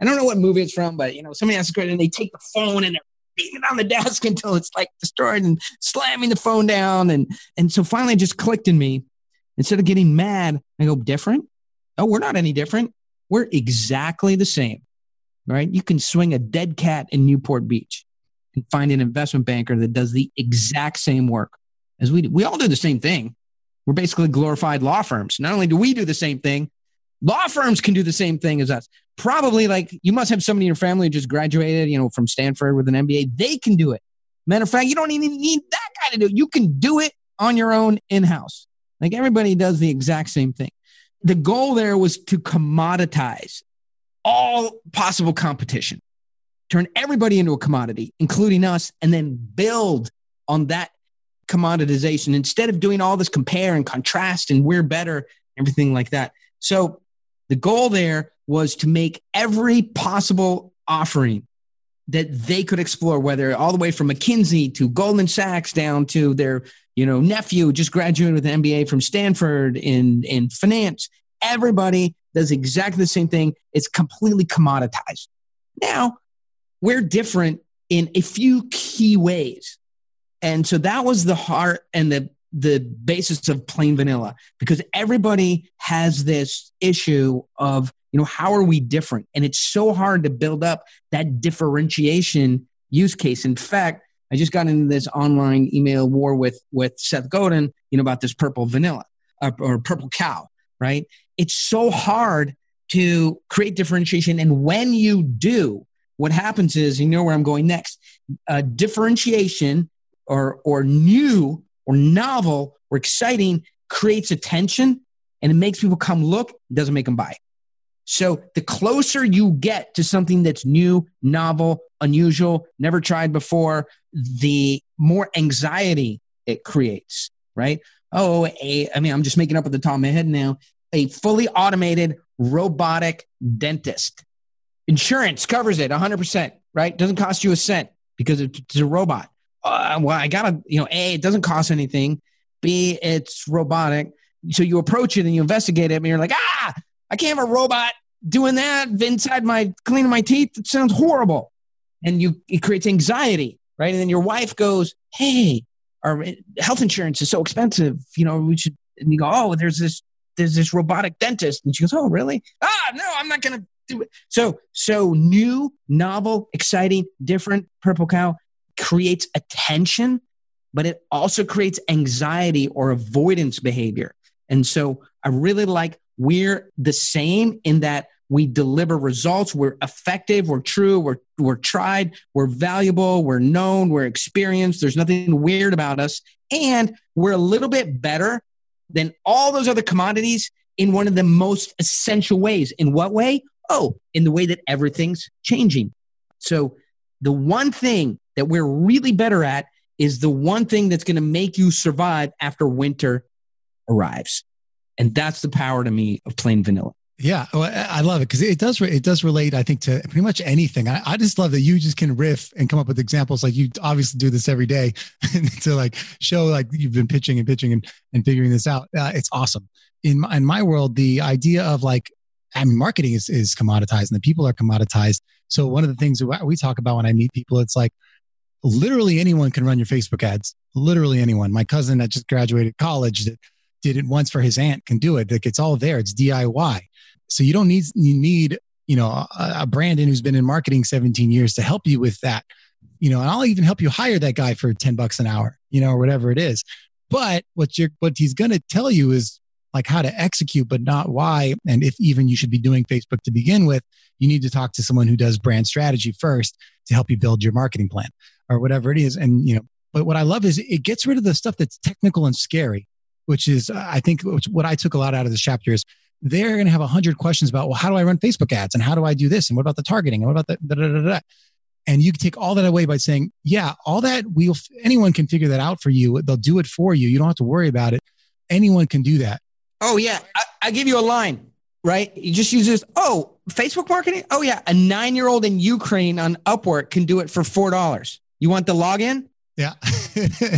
I don't know what movie it's from, but you know, somebody asks a question and they take the phone and they're beating it on the [laughs] desk until it's like destroyed and slamming the phone down. And and so finally it just clicked in me. Instead of getting mad, I go, different? Oh, we're not any different. We're exactly the same. Right? You can swing a dead cat in Newport Beach and find an investment banker that does the exact same work as we do. We all do the same thing. We're basically glorified law firms. Not only do we do the same thing, law firms can do the same thing as us. Probably like you must have somebody in your family who just graduated, you know, from Stanford with an MBA. They can do it. Matter of fact, you don't even need that guy to do it. You can do it on your own in house. Like everybody does the exact same thing. The goal there was to commoditize all possible competition, turn everybody into a commodity, including us, and then build on that commoditization instead of doing all this compare and contrast and we're better, everything like that. So the goal there was to make every possible offering that they could explore, whether all the way from McKinsey to Goldman Sachs down to their, you know, nephew just graduated with an MBA from Stanford in in finance. Everybody does exactly the same thing. It's completely commoditized. Now, we're different in a few key ways. And so that was the heart and the the basis of plain vanilla because everybody has this issue of you know how are we different? And it's so hard to build up that differentiation use case. In fact i just got into this online email war with with seth godin you know about this purple vanilla uh, or purple cow right? It's so hard to create differentiation. And when you do what happens is you know where i'm going next. Uh, differentiation or or new or novel or exciting creates attention and it makes people come look doesn't make them buy So the closer you get to something that's new, novel, unusual, never tried before, the more anxiety it creates, right? Oh, a, I mean, I'm just making up at the top of my head now. A fully automated robotic dentist. Insurance covers it 100%, right? Doesn't cost you a cent because it's a robot. Uh, well, I gotta, you know, A, it doesn't cost anything. B, it's robotic. So you approach it and you investigate it and you're like, ah, I can't have a robot doing that inside my cleaning my teeth. It sounds horrible. And you, it creates anxiety, right? And then your wife goes, hey, our health insurance is so expensive. You know, we should, and you go, oh, there's this, there's this robotic dentist. And she goes, oh, really? Ah, no, I'm not to do it. So, so new, novel, exciting, different purple cow creates attention, but it also creates anxiety or avoidance behavior. And so I really like we're the same in that we deliver results. We're effective. We're true. We're, we're tried. We're valuable. We're known. We're experienced. There's nothing weird about us. And we're a little bit better than all those other commodities in one of the most essential ways. In what way? Oh, in the way that everything's changing. So, the one thing that we're really better at is the one thing that's going to make you survive after winter arrives. And that's the power to me of plain vanilla. Yeah, well, I love it because it does it does relate, I think, to pretty much anything. I, I, just love that you just can riff and come up with examples. Like you obviously do this every day [laughs] to like show like you've been pitching and pitching and, and figuring this out. Uh, it's awesome. In my, in my world, the idea of like I mean, marketing is is commoditized and the people are commoditized. So one of the things we talk about when I meet people, it's like literally anyone can run your Facebook ads. Literally anyone. My cousin that just graduated college that did it once for his aunt can do it. Like it's all there. It's DIY. So you don't need you need you know a, a Brandon who's been in marketing 17 years to help you with that. You know, and I'll even help you hire that guy for 10 bucks an hour. You know, or whatever it is. But what you're what he's going to tell you is like how to execute, but not why. And if even you should be doing Facebook to begin with, you need to talk to someone who does brand strategy first to help you build your marketing plan or whatever it is. And, you know, but what I love is it gets rid of the stuff that's technical and scary, which is, uh, I think, what I took a lot out of this chapter is they're going to have a hundred questions about, well, how do I run Facebook ads? And how do I do this? And what about the targeting? And what about the, da, da, da, da. And you can take all that away by saying, yeah, all that we'll, anyone can figure that out for you. They'll do it for you. You don't have to worry about it. Anyone can do that. Oh, yeah. I, I give you a line, right? You just use this. Oh, Facebook marketing? Oh, yeah. A nine year old in Ukraine on Upwork can do it for $4. You want the login? Yeah.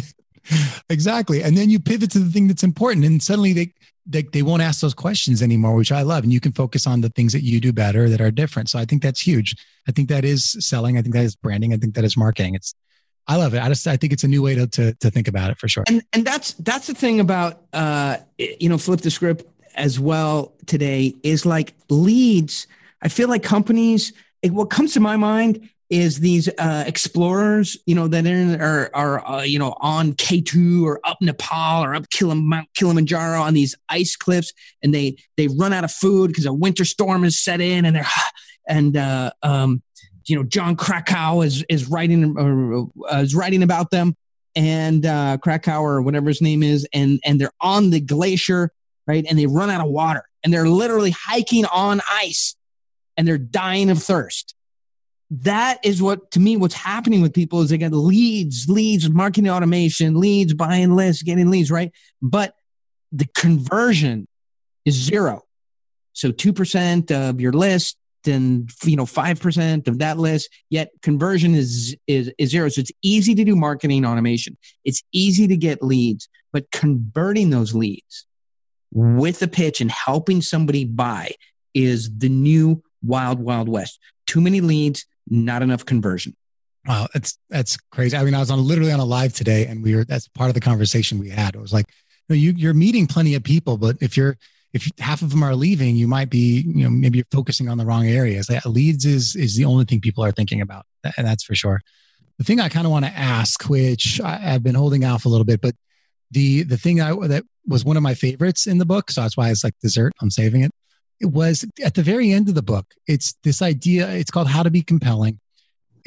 [laughs] exactly. And then you pivot to the thing that's important. And suddenly they, they, they won't ask those questions anymore, which I love. And you can focus on the things that you do better that are different. So I think that's huge. I think that is selling. I think that is branding. I think that is marketing. It's, I love it. I just, I think it's a new way to, to, to think about it for sure. And, and that's, that's the thing about, uh, you know, flip the script as well today is like leads. I feel like companies, what comes to my mind is these uh, explorers, you know, that are are uh, you know on K two or up Nepal or up Kilim- Mount Kilimanjaro on these ice cliffs, and they they run out of food because a winter storm has set in, and they're [sighs] and uh, um, you know Jon Krakauer is is writing uh, is writing about them, and uh, Krakauer or whatever his name is, and and they're on the glacier, right, and they run out of water, and they're literally hiking on ice, and they're dying of thirst. That is what to me what's happening with people is they get leads leads marketing automation leads buying lists getting leads right? But the conversion is zero. So 2% of your list and you know 5% of that list yet conversion is, is is zero so it's easy to do marketing automation it's easy to get leads but converting those leads with a pitch and helping somebody buy is the new wild wild west too many leads not enough conversion. Wow, that's that's crazy. I mean, I was on literally on a live today, and we were that's part of the conversation we had. It was like, you, know, you you're meeting plenty of people, but if you're if half of them are leaving, you might be, you know, maybe you're focusing on the wrong areas. Leads is is the only thing people are thinking about, and that's for sure. The thing I kind of want to ask, which I, have been holding off a little bit, but the the thing I, that was one of my favorites in the book, so that's why it's like dessert. I'm saving it it was at the very end of the book. It's this idea, it's called How to Be Compelling.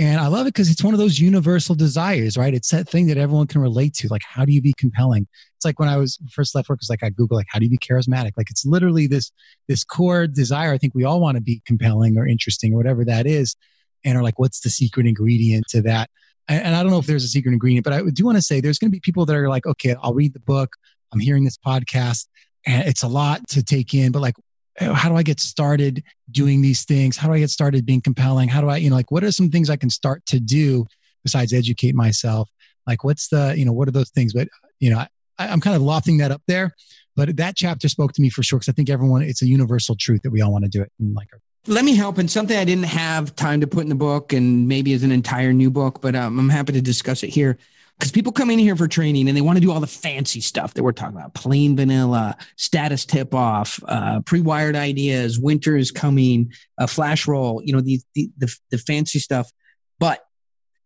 And I love it because it's one of those universal desires, right? It's that thing that everyone can relate to. Like, how do you be compelling? It's like when I was first left work, it's like I Google, like, how do you be charismatic? Like, it's literally this, this core desire. I think we all want to be compelling or interesting or whatever that is. And are like, what's the secret ingredient to that? And I don't know if there's a secret ingredient, but I do want to say there's going to be people that are like, okay, I'll read the book. I'm hearing this podcast and it's a lot to take in, but like, how do I get started doing these things? How do I get started being compelling? How do I, you know, like what are some things I can start to do besides educate myself? Like what's the, you know, what are those things? But, you know, I, I'm kind of lofting that up there, but that chapter spoke to me for sure because I think everyone, it's a universal truth that we all want to do it. And like, let me help in something I didn't have time to put in the book and maybe is an entire new book, but um, I'm happy to discuss it here because people come in here for training and they want to do all the fancy stuff that we're talking about. Plain vanilla status tip off uh, pre-wired ideas winter is coming a flash roll you know the, the, the, the fancy stuff. But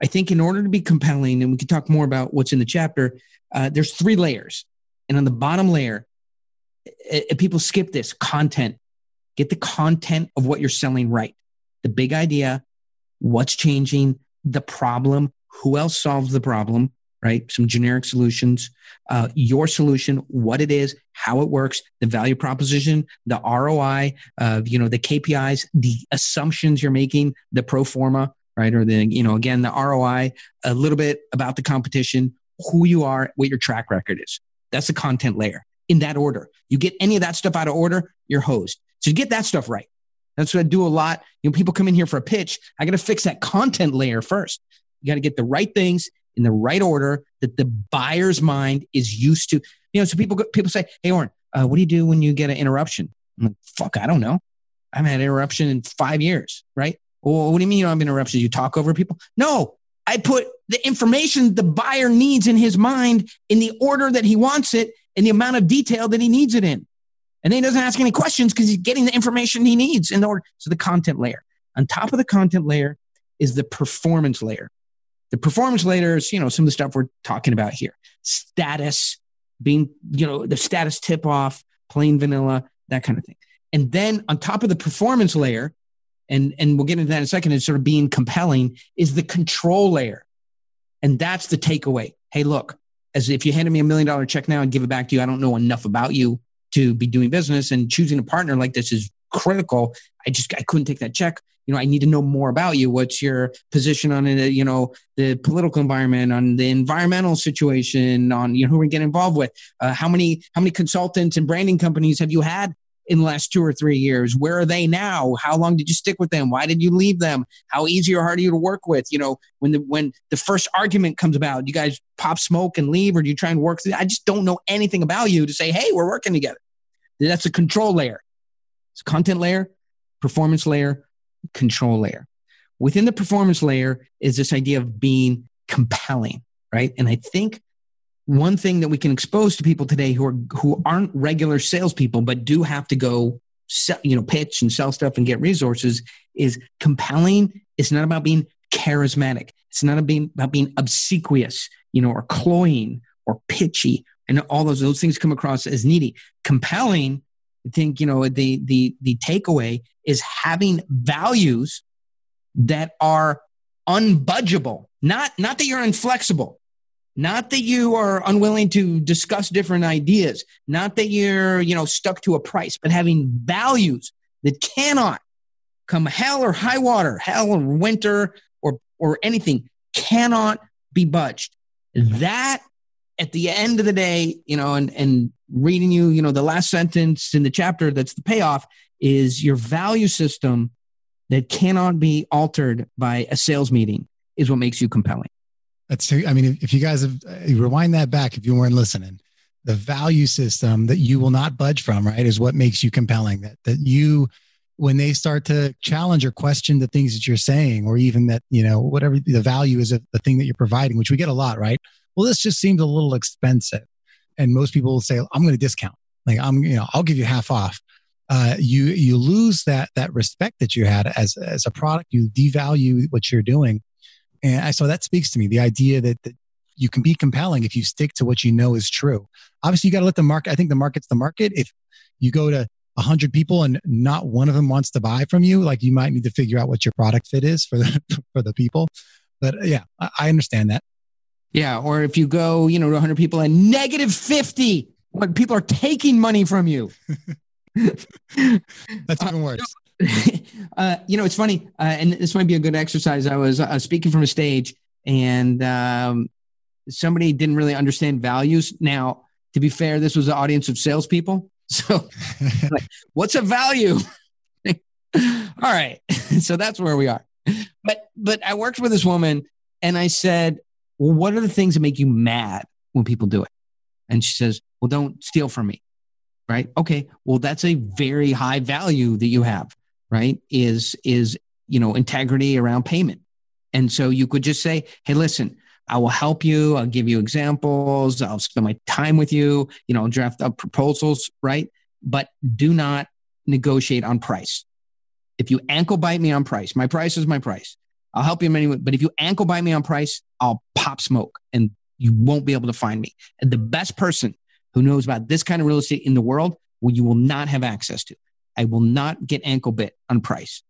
i think in order to be compelling and we can talk more about what's in the chapter uh, there's three layers. And on the bottom layer it, it, people skip this content. Get the content of what you're selling right. The big idea what's changing the problem who else solves the problem right? Some generic solutions, uh, your solution, what it is, how it works, the value proposition, the ROI, uh, you know, the KPIs, the assumptions you're making, the pro forma, right? Or the, you know, again, the ROI, a little bit about the competition, who you are, what your track record is. That's the content layer in that order. You get any of that stuff out of order, you're hosed. So you get that stuff right. That's what I do a lot. You know, people come in here for a pitch. I got to fix that content layer first. You got to get the right things in the right order that the buyer's mind is used to. You know, so people people say, "Hey, Oren, uh, what do you do when you get an interruption?" I'm like, "Fuck, I don't know. I haven't had an interruption in five years, right?" Well, what do you mean you don't have interruptions? You talk over people? No, I put the information the buyer needs in his mind in the order that he wants it in the amount of detail that he needs it in. And then he doesn't ask any questions because he's getting the information he needs in the order. So the content layer. On top of the content layer is the performance layer. The performance layers, you know, some of the stuff we're talking about here. Status, being, you know, the status tip off, plain vanilla, that kind of thing. And then on top of the performance layer, and, and we'll get into that in a second, is sort of being compelling, is the control layer. And that's the takeaway. Hey, look, as if you handed me a million dollar check now and give it back to you, I don't know enough about you to be doing business. And choosing a partner like this is critical. I just I couldn't take that check you know, I need to know more about you. What's your position on it? You know, the political environment, on the environmental situation, on you know who we get involved with. Uh, how many how many consultants and branding companies have you had in the last two or three years? Where are they now? How long did you stick with them? Why did you leave them? How easy or hard are you to work with? You know, when the when the first argument comes about, you guys pop smoke and leave, or do you try and work? Through? I just don't know anything about you to say, hey, we're working together. That's a control layer. It's content layer, performance layer, control layer. Within the performance layer is this idea of being compelling, right? And I think one thing that we can expose to people today who are who aren't regular salespeople but do have to go sell, you know pitch and sell stuff and get resources is compelling. It's not about being charismatic. It's not about being, about being obsequious, you know, or cloying or pitchy, and all those those things come across as needy. Compelling I think you know the the the takeaway is having values that are unbudgeable. Not not that you're inflexible, not that you are unwilling to discuss different ideas, not that you're you know stuck to a price, but having values that cannot come hell or high water, hell or winter or or anything cannot be budged. That at the end of the day, you know, and, and reading you, you know, the last sentence in the chapter that's the payoff is your value system that cannot be altered by a sales meeting is what makes you compelling. That's, I mean, if you guys have rewind that back, if you weren't listening, the value system that you will not budge from, right, is what makes you compelling. That, that you, when they start to challenge or question the things that you're saying, or even that, you know, whatever the value is of the thing that you're providing, which we get a lot, right? Well, this just seems a little expensive. And most people will say, I'm going to discount. Like I'm, you know, I'll give you half off. Uh, you you lose that that respect that you had as as a product. You devalue what you're doing, and I, so that speaks to me. The idea that, that you can be compelling if you stick to what you know is true. Obviously, you got to let the market. I think the market's the market. If you go to a hundred people and not one of them wants to buy from you, like you might need to figure out what your product fit is for the [laughs] for the people. But yeah, I understand that. Yeah, or if you go, you know, to 100 people and negative 50, when people are taking money from you. [laughs] That's even worse. [laughs] Uh, you know, it's funny, uh, and this might be a good exercise. I was uh, speaking from a stage, and um, somebody didn't really understand values. Now, to be fair, this was an audience of salespeople. [laughs] So, like, what's a value? All right, so that's where we are. But but I worked with this woman, and I said, "Well, what are the things that make you mad when people do it?" And she says, "Well, don't steal from me." Right? Okay. Well, that's a very high value that you have. Right? Is is you know integrity around payment. And so you could just say, "Hey, listen." I will help you. I'll give you examples. I'll spend my time with you. You know, I'll draft up proposals, right? But do not negotiate on price. If you ankle bite me on price, my price is my price. I'll help you in many ways. But if you ankle bite me on price, I'll pop smoke and you won't be able to find me. And the best person who knows about this kind of real estate in the world, well, you will not have access to. I will not get ankle bit on price.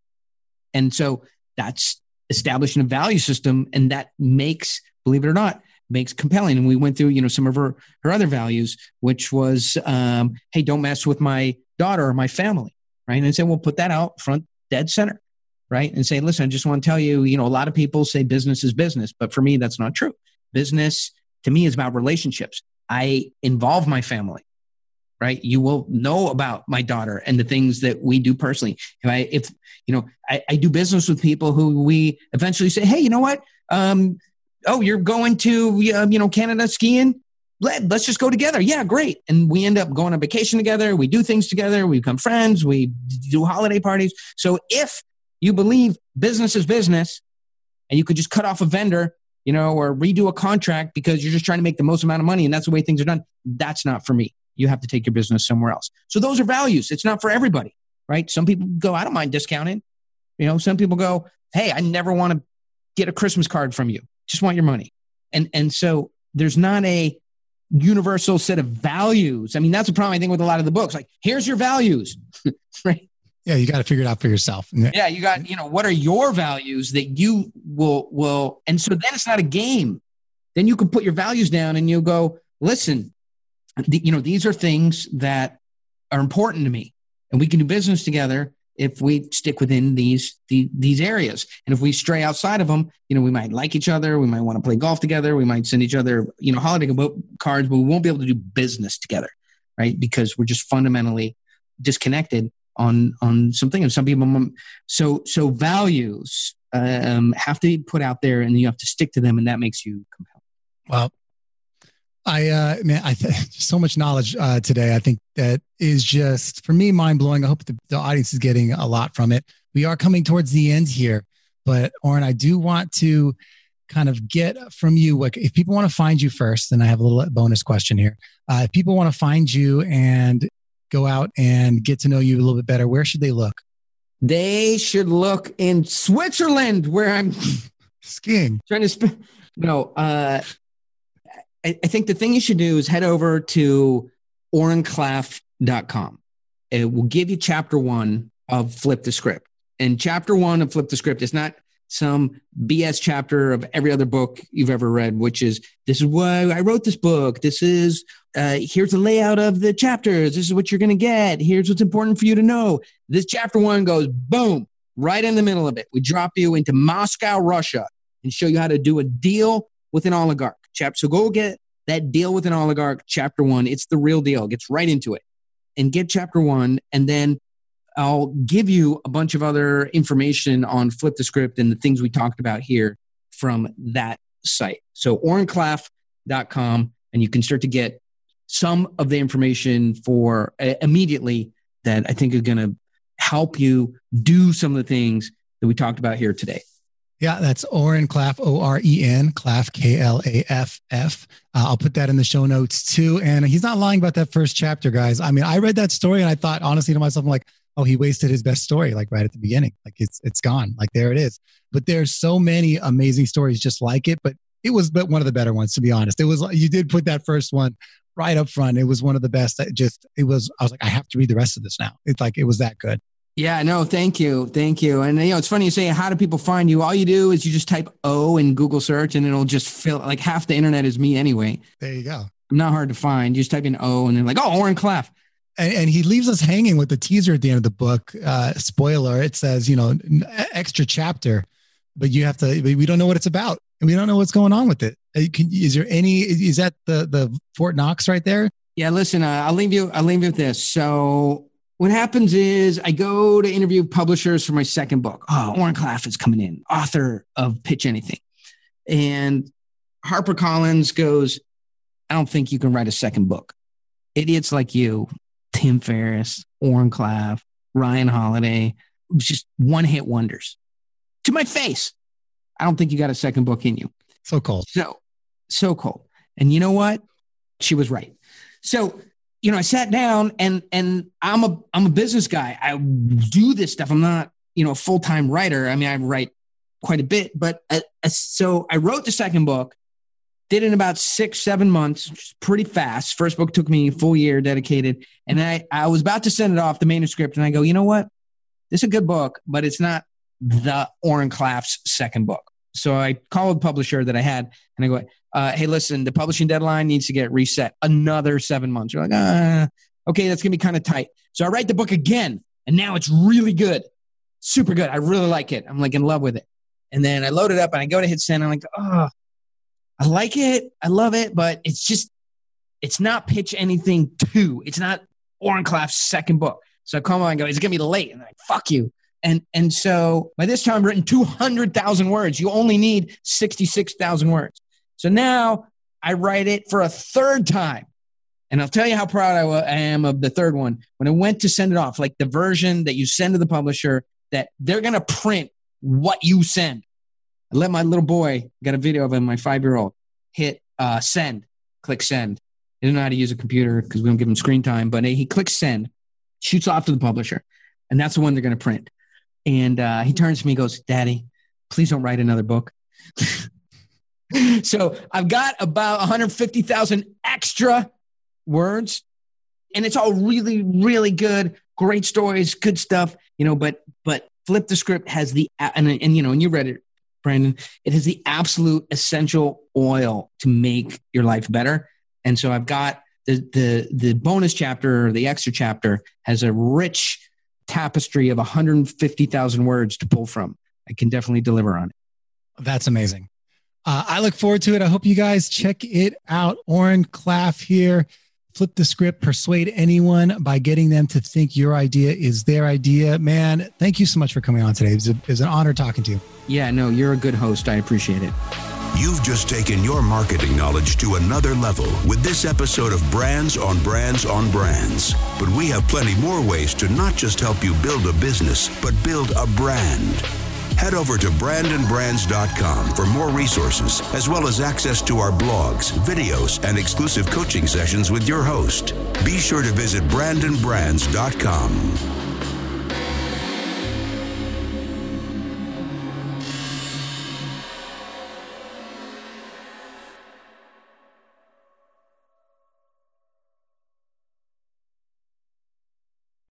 And so that's establishing a value system. And that makes believe it or not, makes compelling. And we went through, you know, some of her her other values, which was, um, hey, don't mess with my daughter or my family, right? And I said, well, put that out front, dead center, right? And say, listen, I just want to tell you, you know, a lot of people say business is business, but for me, that's not true. Business to me is about relationships. I involve my family, right? You will know about my daughter and the things that we do personally. If I, if you know, I, I do business with people who we eventually say, hey, you know what? Um, oh, you're going to, uh, you know, Canada skiing? Let, let's just go together. Yeah, great. And we end up going on vacation together. We do things together. We become friends. We do holiday parties. So if you believe business is business and you could just cut off a vendor, you know, or redo a contract because you're just trying to make the most amount of money and that's the way things are done, that's not for me. You have to take your business somewhere else. So those are values. It's not for everybody, right? Some people go, I don't mind discounting. You know, some people go, hey, I never want to get a Christmas card from you just want your money. And and so there's not a universal set of values. I mean, that's a problem I think with a lot of the books. Like, here's your values, [laughs] right? Yeah, you got to figure it out for yourself. Yeah, you got, you know, what are your values that you will will and so then it's not a game. Then you can put your values down and you go, listen, the, you know, these are things that are important to me and we can do business together if we stick within these the, these areas and if we stray outside of them you know we might like each other we might want to play golf together we might send each other you know holiday cards but we won't be able to do business together right because we're just fundamentally disconnected on on something and some people so so values um, have to be put out there and you have to stick to them and that makes you compelling well I uh man, I th- [laughs] so much knowledge uh, today. I think that is just for me mind blowing. I hope the, the audience is getting a lot from it. We are coming towards the end here, but Oren, I do want to kind of get from you like if people want to find you first, and I have a little bonus question here. Uh, if people want to find you and go out and get to know you a little bit better, where should they look? They should look in Switzerland, where I'm [laughs] skiing. Trying to sp- no, uh, I, I think the thing you should do is head over to orenklaff.com. It will give you chapter one of Flip the Script. And chapter one of Flip the Script is not some BS chapter of every other book you've ever read, which is this is why I wrote this book. This is uh, here's the layout of the chapters. This is what you're going to get. Here's what's important for you to know. This chapter one goes boom right in the middle of it. We drop you into Moscow, Russia, and show you how to do a deal with an oligarch. Chapter. So go get that deal with an oligarch, chapter one. It's the real deal. Gets right into it, and get chapter one, and then I'll give you a bunch of other information on Flip the Script and the things we talked about here from that site. So orenklaff.com, and you can start to get some of the information for uh, immediately that I think is going to help you do some of the things that we talked about here today. Yeah, that's Oren Klaff, O R E N, Klaff, K L A F F. Uh, I'll put that in the show notes too. And he's not lying about that first chapter, guys. I mean, I read that story and I thought honestly to myself, I'm like, oh, he wasted his best story, like right at the beginning. Like it's it's gone. Like there it is. But there's so many amazing stories just like it. But it was but one of the better ones, to be honest. It was you did put that first one right up front. It was one of the best. It just, it was, I was like, I have to read the rest of this now. It's like, it was that good. Yeah, no, thank you. Thank you. And you know, it's funny you say how do people find you? All you do is you just type O in Google search and it'll just fill like half the internet is me anyway. There you go. I'm not hard to find. You just type in O and then like, oh, Oren Klaff. And, and, he leaves us hanging with the teaser at the end of the book. Uh, spoiler, it says, you know, extra chapter, but you have to, we don't know what it's about and we don't know what's going on with it. Uh, can, is there any, is that the, the Fort Knox right there? Yeah, listen, uh, I'll leave you, I'll leave you with this. So what happens is I go to interview publishers for my second book. Oh, Oren Klaff is coming in, author of Pitch Anything. And HarperCollins goes, I don't think you can write a second book. Idiots like you, Tim Ferriss, Oren Klaff, Ryan Holiday, just one hit wonders. To my face, I don't think you got a second book in you. So cold. So, so cold. And you know what? She was right. So you know, I sat down and and I'm a I'm a business guy. I do this stuff. I'm not you know a full time writer. I mean, I write quite a bit, but I, uh, I, uh, so I wrote the second book. Did in about six seven months, pretty fast. First book took me a full year dedicated, and I I was about to send it off the manuscript, and I go, you know what, this is a good book, but it's not the Oren Klaff's second book. So I called publisher that I had, and I go, uh, hey, listen, the publishing deadline needs to get reset another seven months. You're like, ah, okay, that's going to be kind of tight. So I write the book again, and now it's really good, super good. I really like it. I'm like in love with it. And then I load it up and I go to hit send. I'm like, oh, I like it. I love it, but it's just, it's not pitch anything to. It's not Oren Klaff's second book. So I come on and go, it's going to be late. And I'm like, fuck you. And, and so by this time, I've written 200,000 words. You only need 66,000 words. So now I write it for a third time. And I'll tell you how proud I, am of the third one. When I went to send it off, like the version that you send to the publisher, that they're going to print what you send. I let my little boy, got a video of him, my five year old, hit uh, send, click send. He doesn't know how to use a computer because we don't give him screen time, but he clicks send, shoots off to the publisher. And that's the one they're going to print. And uh, he turns to me goes, Daddy, please don't write another book. [laughs] so I've got about 150,000 extra words, and it's all really, really good, great stories, good stuff, you know. But but flip the script has the and and you know, and you read it, Brandon. It has the absolute essential oil to make your life better. And so I've got the the the bonus chapter or the extra chapter has a rich tapestry of 150,000 words to pull from. I can definitely deliver on it. That's amazing. Uh, I look forward to it. I hope you guys check it out. Oren Klaff here. Flip the script, persuade anyone by getting them to think your idea is their idea. Man, thank you so much for coming on today. It was, a, it was an honor talking to you. Yeah, no, you're a good host. I appreciate it. You've just taken your marketing knowledge to another level with this episode of Brands on Brands on Brands. But we have plenty more ways to not just help you build a business, but build a brand. Head over to brandonbrands.com for more resources, as well as access to our blogs, videos, and exclusive coaching sessions with your host. Be sure to visit brandonbrands.com.